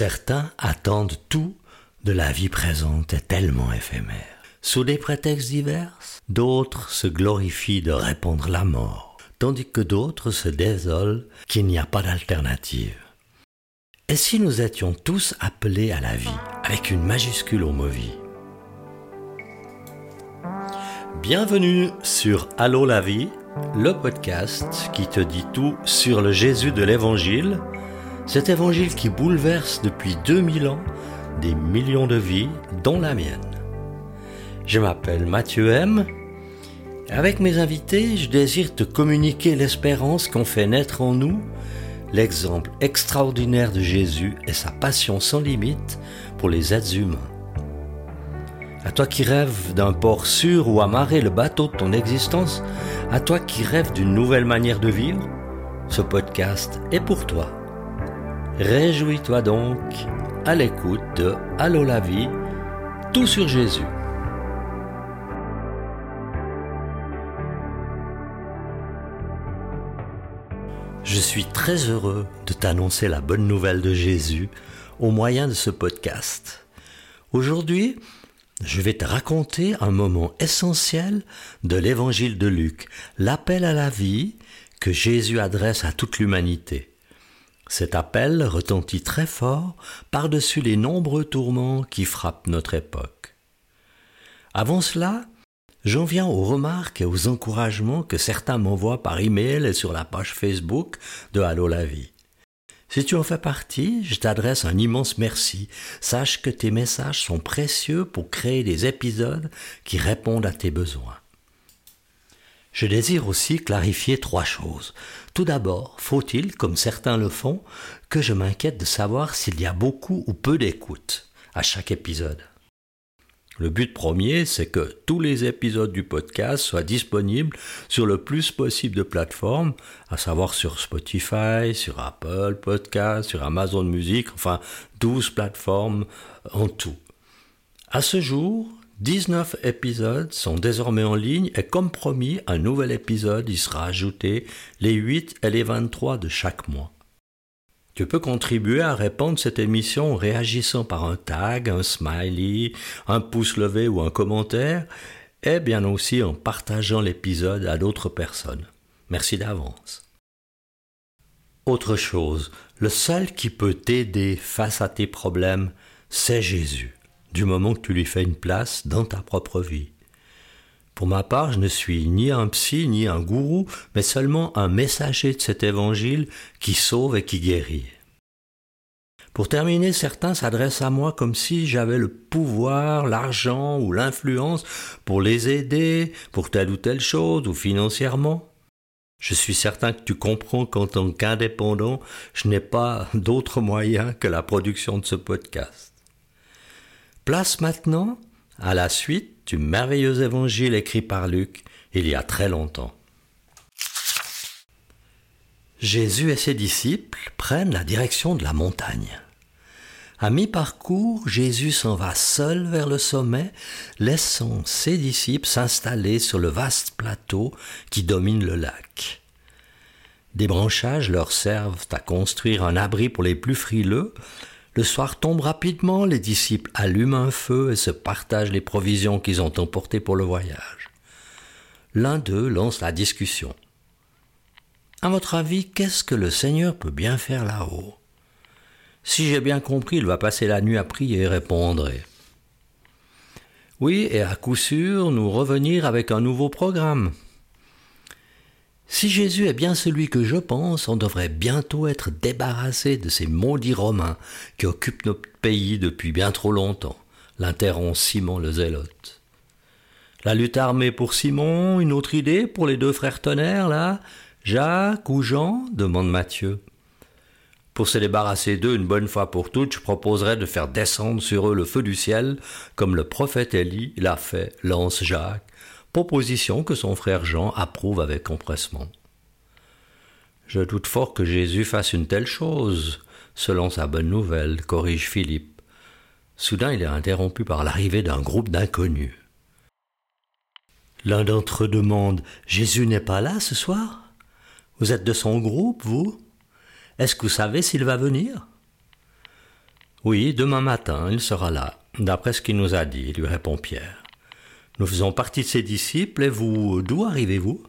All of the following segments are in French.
Certains attendent tout de la vie présente et tellement éphémère. Sous des prétextes divers, d'autres se glorifient de répondre la mort, tandis que d'autres se désolent qu'il n'y a pas d'alternative. Et si nous étions tous appelés à la vie, avec une majuscule au mot vie Bienvenue sur Allô la vie, le podcast qui te dit tout sur le Jésus de l'Évangile, cet Évangile qui bouleverse depuis 2000 ans des millions de vies, dont la mienne. Je m'appelle Mathieu M. Avec mes invités, je désire te communiquer l'espérance qu'ont fait naître en nous l'exemple extraordinaire de Jésus et sa passion sans limite pour les êtres humains. À toi qui rêves d'un port sûr où amarrer le bateau de ton existence, à toi qui rêves d'une nouvelle manière de vivre, ce podcast est pour toi. Réjouis-toi donc à l'écoute de Allô la vie, tout sur Jésus. Je suis très heureux de t'annoncer la bonne nouvelle de Jésus au moyen de ce podcast. Aujourd'hui, je vais te raconter un moment essentiel de l'évangile de Luc, l'appel à la vie que Jésus adresse à toute l'humanité. Cet appel retentit très fort par-dessus les nombreux tourments qui frappent notre époque. Avant cela, j'en viens aux remarques et aux encouragements que certains m'envoient par email et sur la page Facebook de Allo la vie. Si tu en fais partie, je t'adresse un immense merci. Sache que tes messages sont précieux pour créer des épisodes qui répondent à tes besoins. Je désire aussi clarifier trois choses. Tout d'abord, faut-il, comme certains le font, que je m'inquiète de savoir s'il y a beaucoup ou peu d'écoute à chaque épisode. Le but premier, c'est que tous les épisodes du podcast soient disponibles sur le plus possible de plateformes, à savoir sur Spotify, sur Apple Podcast, sur Amazon Music, enfin 12 plateformes en tout. À ce jour, 19 épisodes sont désormais en ligne et comme promis, un nouvel épisode y sera ajouté les 8 et les 23 de chaque mois. Tu peux contribuer à répandre cette émission en réagissant par un tag, un smiley, un pouce levé ou un commentaire, et bien aussi en partageant l'épisode à d'autres personnes. Merci d'avance. Autre chose, le seul qui peut t'aider face à tes problèmes, c'est Jésus du moment que tu lui fais une place dans ta propre vie. Pour ma part, je ne suis ni un psy ni un gourou, mais seulement un messager de cet évangile qui sauve et qui guérit. Pour terminer, certains s'adressent à moi comme si j'avais le pouvoir, l'argent ou l'influence pour les aider pour telle ou telle chose ou financièrement. Je suis certain que tu comprends qu'en tant qu'indépendant, je n'ai pas d'autre moyen que la production de ce podcast. Place maintenant à la suite du merveilleux évangile écrit par Luc il y a très longtemps. Jésus et ses disciples prennent la direction de la montagne. À mi-parcours, Jésus s'en va seul vers le sommet, laissant ses disciples s'installer sur le vaste plateau qui domine le lac. Des branchages leur servent à construire un abri pour les plus frileux, le soir tombe rapidement, les disciples allument un feu et se partagent les provisions qu'ils ont emportées pour le voyage. L'un d'eux lance la discussion. À votre avis, qu'est-ce que le Seigneur peut bien faire là-haut? Si j'ai bien compris, il va passer la nuit à prier, répondrait. Oui, et à coup sûr, nous revenir avec un nouveau programme. Si Jésus est bien celui que je pense, on devrait bientôt être débarrassé de ces maudits Romains qui occupent notre pays depuis bien trop longtemps, l'interrompt Simon le Zélote. La lutte armée pour Simon, une autre idée pour les deux frères tonnerres, là? Jacques ou Jean? demande Matthieu. Pour se débarrasser d'eux une bonne fois pour toutes, je proposerais de faire descendre sur eux le feu du ciel, comme le prophète Élie l'a fait, lance Jacques, proposition que son frère Jean approuve avec empressement. Je doute fort que Jésus fasse une telle chose, selon sa bonne nouvelle, corrige Philippe. Soudain il est interrompu par l'arrivée d'un groupe d'inconnus. L'un d'entre eux demande Jésus n'est pas là ce soir? Vous êtes de son groupe, vous? Est-ce que vous savez s'il va venir Oui, demain matin, il sera là, d'après ce qu'il nous a dit, lui répond Pierre. Nous faisons partie de ses disciples, et vous, d'où arrivez-vous?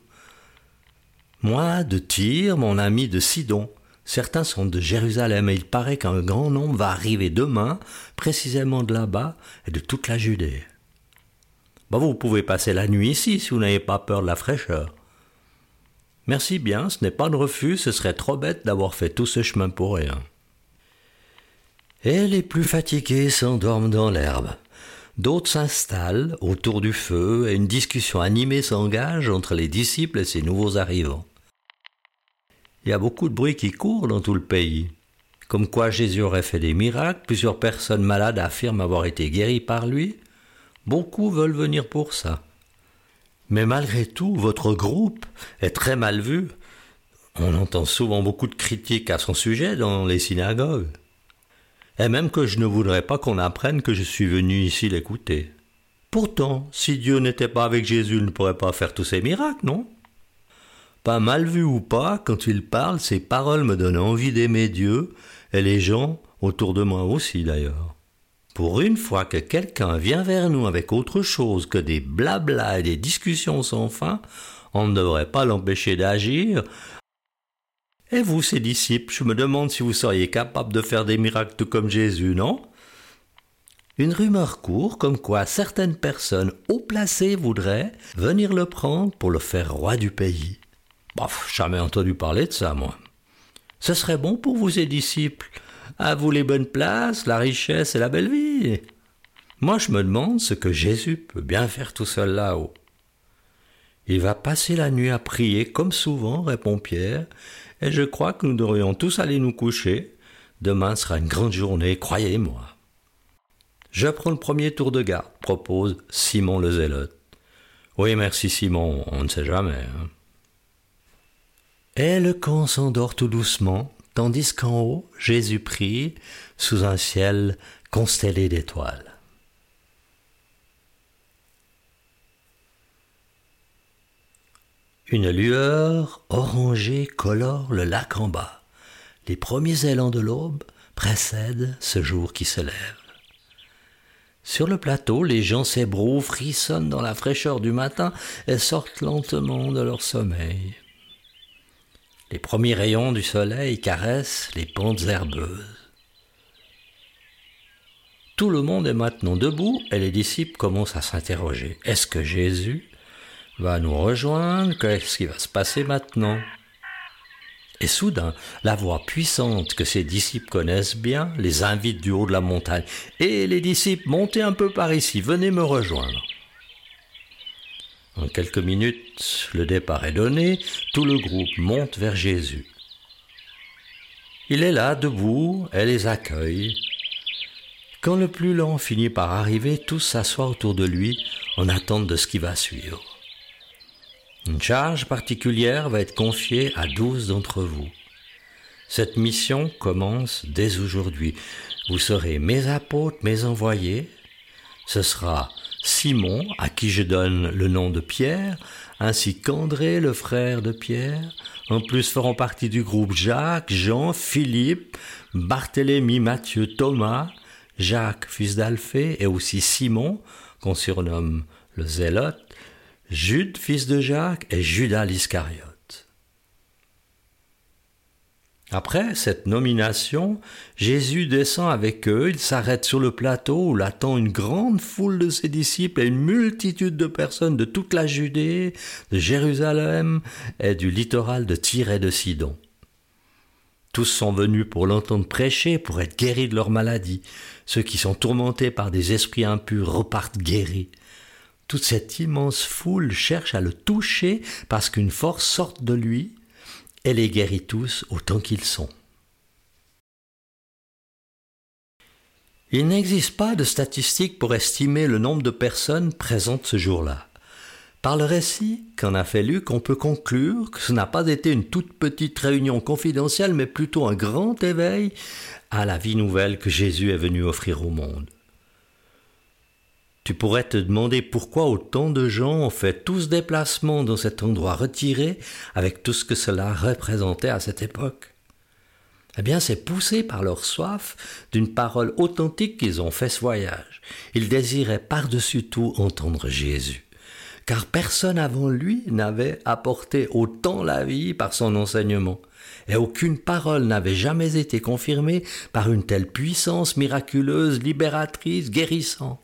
Moi, de Tyr, mon ami de Sidon. Certains sont de Jérusalem, et il paraît qu'un grand nombre va arriver demain, précisément de là-bas, et de toute la Judée. Bah, vous pouvez passer la nuit ici si vous n'avez pas peur de la fraîcheur. Merci bien, ce n'est pas de refus, ce serait trop bête d'avoir fait tout ce chemin pour rien. Et les plus fatigués s'endorment dans l'herbe. D'autres s'installent autour du feu et une discussion animée s'engage entre les disciples et ces nouveaux arrivants. Il y a beaucoup de bruit qui court dans tout le pays. Comme quoi Jésus aurait fait des miracles, plusieurs personnes malades affirment avoir été guéries par lui. Beaucoup veulent venir pour ça. Mais malgré tout, votre groupe est très mal vu. On entend souvent beaucoup de critiques à son sujet dans les synagogues. Et même que je ne voudrais pas qu'on apprenne que je suis venu ici l'écouter. Pourtant, si Dieu n'était pas avec Jésus, il ne pourrait pas faire tous ces miracles, non? Pas mal vu ou pas, quand il parle, ses paroles me donnent envie d'aimer Dieu, et les gens autour de moi aussi d'ailleurs. Pour une fois que quelqu'un vient vers nous avec autre chose que des blablas et des discussions sans fin, on ne devrait pas l'empêcher d'agir. Et vous, ses disciples, je me demande si vous seriez capables de faire des miracles tout comme Jésus, non? Une rumeur court comme quoi certaines personnes haut placées voudraient venir le prendre pour le faire roi du pays. Bof, jamais entendu parler de ça, moi. Ce serait bon pour vous, ses disciples, à vous les bonnes places, la richesse et la belle vie. Moi, je me demande ce que Jésus peut bien faire tout seul là-haut. Il va passer la nuit à prier comme souvent, répond Pierre, et je crois que nous devrions tous aller nous coucher. Demain sera une grande journée, croyez-moi. Je prends le premier tour de garde, propose Simon le Zélote. Oui, merci Simon, on ne sait jamais. Hein. Et le camp s'endort tout doucement, tandis qu'en haut, Jésus prie sous un ciel constellé d'étoiles. Une lueur orangée colore le lac en bas. Les premiers élans de l'aube précèdent ce jour qui se lève. Sur le plateau, les gens s'ébrouent, frissonnent dans la fraîcheur du matin et sortent lentement de leur sommeil. Les premiers rayons du soleil caressent les pentes herbeuses. Tout le monde est maintenant debout et les disciples commencent à s'interroger. Est-ce que Jésus va nous rejoindre Qu'est-ce qui va se passer maintenant? Et soudain, la voix puissante que ses disciples connaissent bien les invite du haut de la montagne. Et les disciples, montez un peu par ici, venez me rejoindre. En quelques minutes, le départ est donné, tout le groupe monte vers Jésus. Il est là, debout, elle les accueille. Quand le plus lent finit par arriver, tous s'assoient autour de lui en attente de ce qui va suivre. Une charge particulière va être confiée à douze d'entre vous. Cette mission commence dès aujourd'hui. Vous serez mes apôtres, mes envoyés. Ce sera Simon, à qui je donne le nom de Pierre, ainsi qu'André, le frère de Pierre. En plus feront partie du groupe Jacques, Jean, Philippe, Barthélemy, Matthieu, Thomas, Jacques, fils d'Alphée, et aussi Simon, qu'on surnomme le Zélote, Jude, fils de Jacques, et Judas l'Iscariote. Après cette nomination, Jésus descend avec eux, il s'arrête sur le plateau où l'attend une grande foule de ses disciples et une multitude de personnes de toute la Judée, de Jérusalem et du littoral de Tyr et de Sidon. Tous sont venus pour l'entendre prêcher, pour être guéris de leur maladie. Ceux qui sont tourmentés par des esprits impurs repartent guéris. Toute cette immense foule cherche à le toucher parce qu'une force sort de lui elle les guérit tous autant qu'ils sont. Il n'existe pas de statistiques pour estimer le nombre de personnes présentes ce jour-là. Par le récit qu'en a fait Luc, on peut conclure que ce n'a pas été une toute petite réunion confidentielle, mais plutôt un grand éveil à la vie nouvelle que Jésus est venu offrir au monde. Tu pourrais te demander pourquoi autant de gens ont fait tout ce déplacement dans cet endroit retiré avec tout ce que cela représentait à cette époque. Eh bien, c'est poussé par leur soif d'une parole authentique qu'ils ont fait ce voyage. Ils désiraient par-dessus tout entendre Jésus. Car personne avant lui n'avait apporté autant la vie par son enseignement, et aucune parole n'avait jamais été confirmée par une telle puissance miraculeuse, libératrice, guérissante.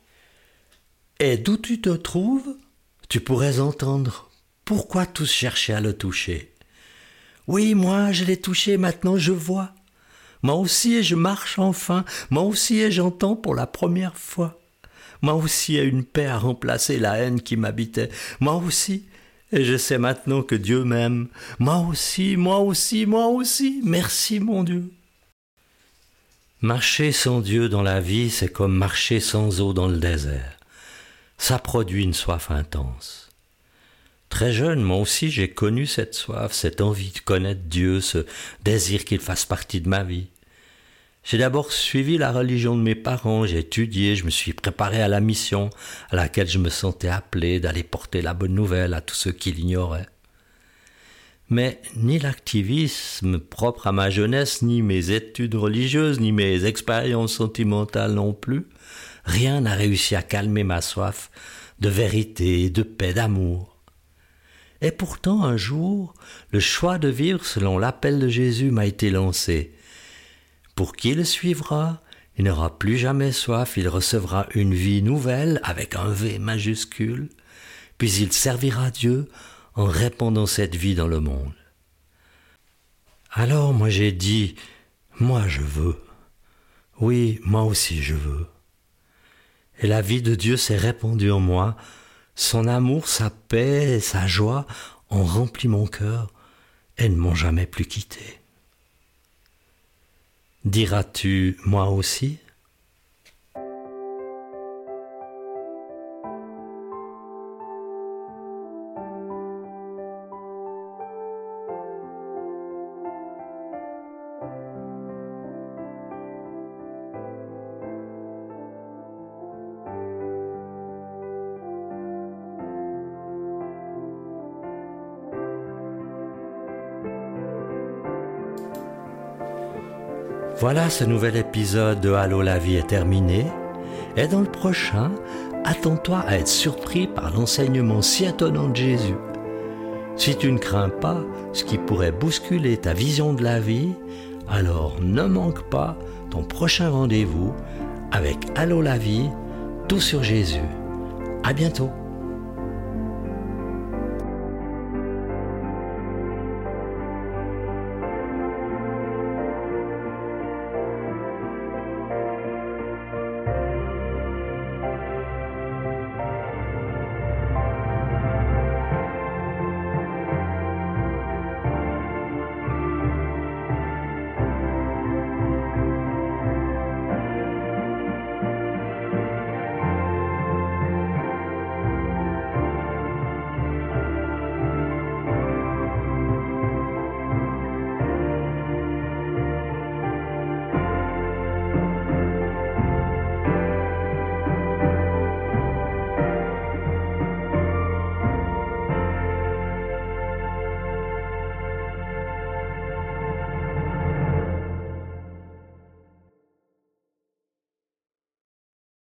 Et d'où tu te trouves, tu pourrais entendre pourquoi tous cherchaient à le toucher. Oui, moi, je l'ai touché, maintenant je vois. Moi aussi, je marche enfin. Moi aussi, j'entends pour la première fois. Moi aussi, une paix a remplacé la haine qui m'habitait. Moi aussi, et je sais maintenant que Dieu m'aime. Moi aussi, moi aussi, moi aussi. Merci, mon Dieu. Marcher sans Dieu dans la vie, c'est comme marcher sans eau dans le désert. Ça produit une soif intense. Très jeune, moi aussi, j'ai connu cette soif, cette envie de connaître Dieu, ce désir qu'il fasse partie de ma vie. J'ai d'abord suivi la religion de mes parents, j'ai étudié, je me suis préparé à la mission à laquelle je me sentais appelé d'aller porter la bonne nouvelle à tous ceux qui l'ignoraient. Mais ni l'activisme propre à ma jeunesse, ni mes études religieuses, ni mes expériences sentimentales non plus, rien n'a réussi à calmer ma soif de vérité, de paix, d'amour. Et pourtant, un jour, le choix de vivre selon l'appel de Jésus m'a été lancé. Pour qui le suivra, il n'aura plus jamais soif, il recevra une vie nouvelle avec un V majuscule, puis il servira Dieu en répandant cette vie dans le monde. Alors moi j'ai dit, moi je veux. Oui, moi aussi je veux. Et la vie de Dieu s'est répandue en moi son amour, sa paix et sa joie ont rempli mon cœur et ne m'ont jamais plus quitté. Diras-tu moi aussi Voilà, ce nouvel épisode de Allô la vie est terminé. Et dans le prochain, attends-toi à être surpris par l'enseignement si étonnant de Jésus. Si tu ne crains pas ce qui pourrait bousculer ta vision de la vie, alors ne manque pas ton prochain rendez-vous avec Allô la vie, tout sur Jésus. À bientôt.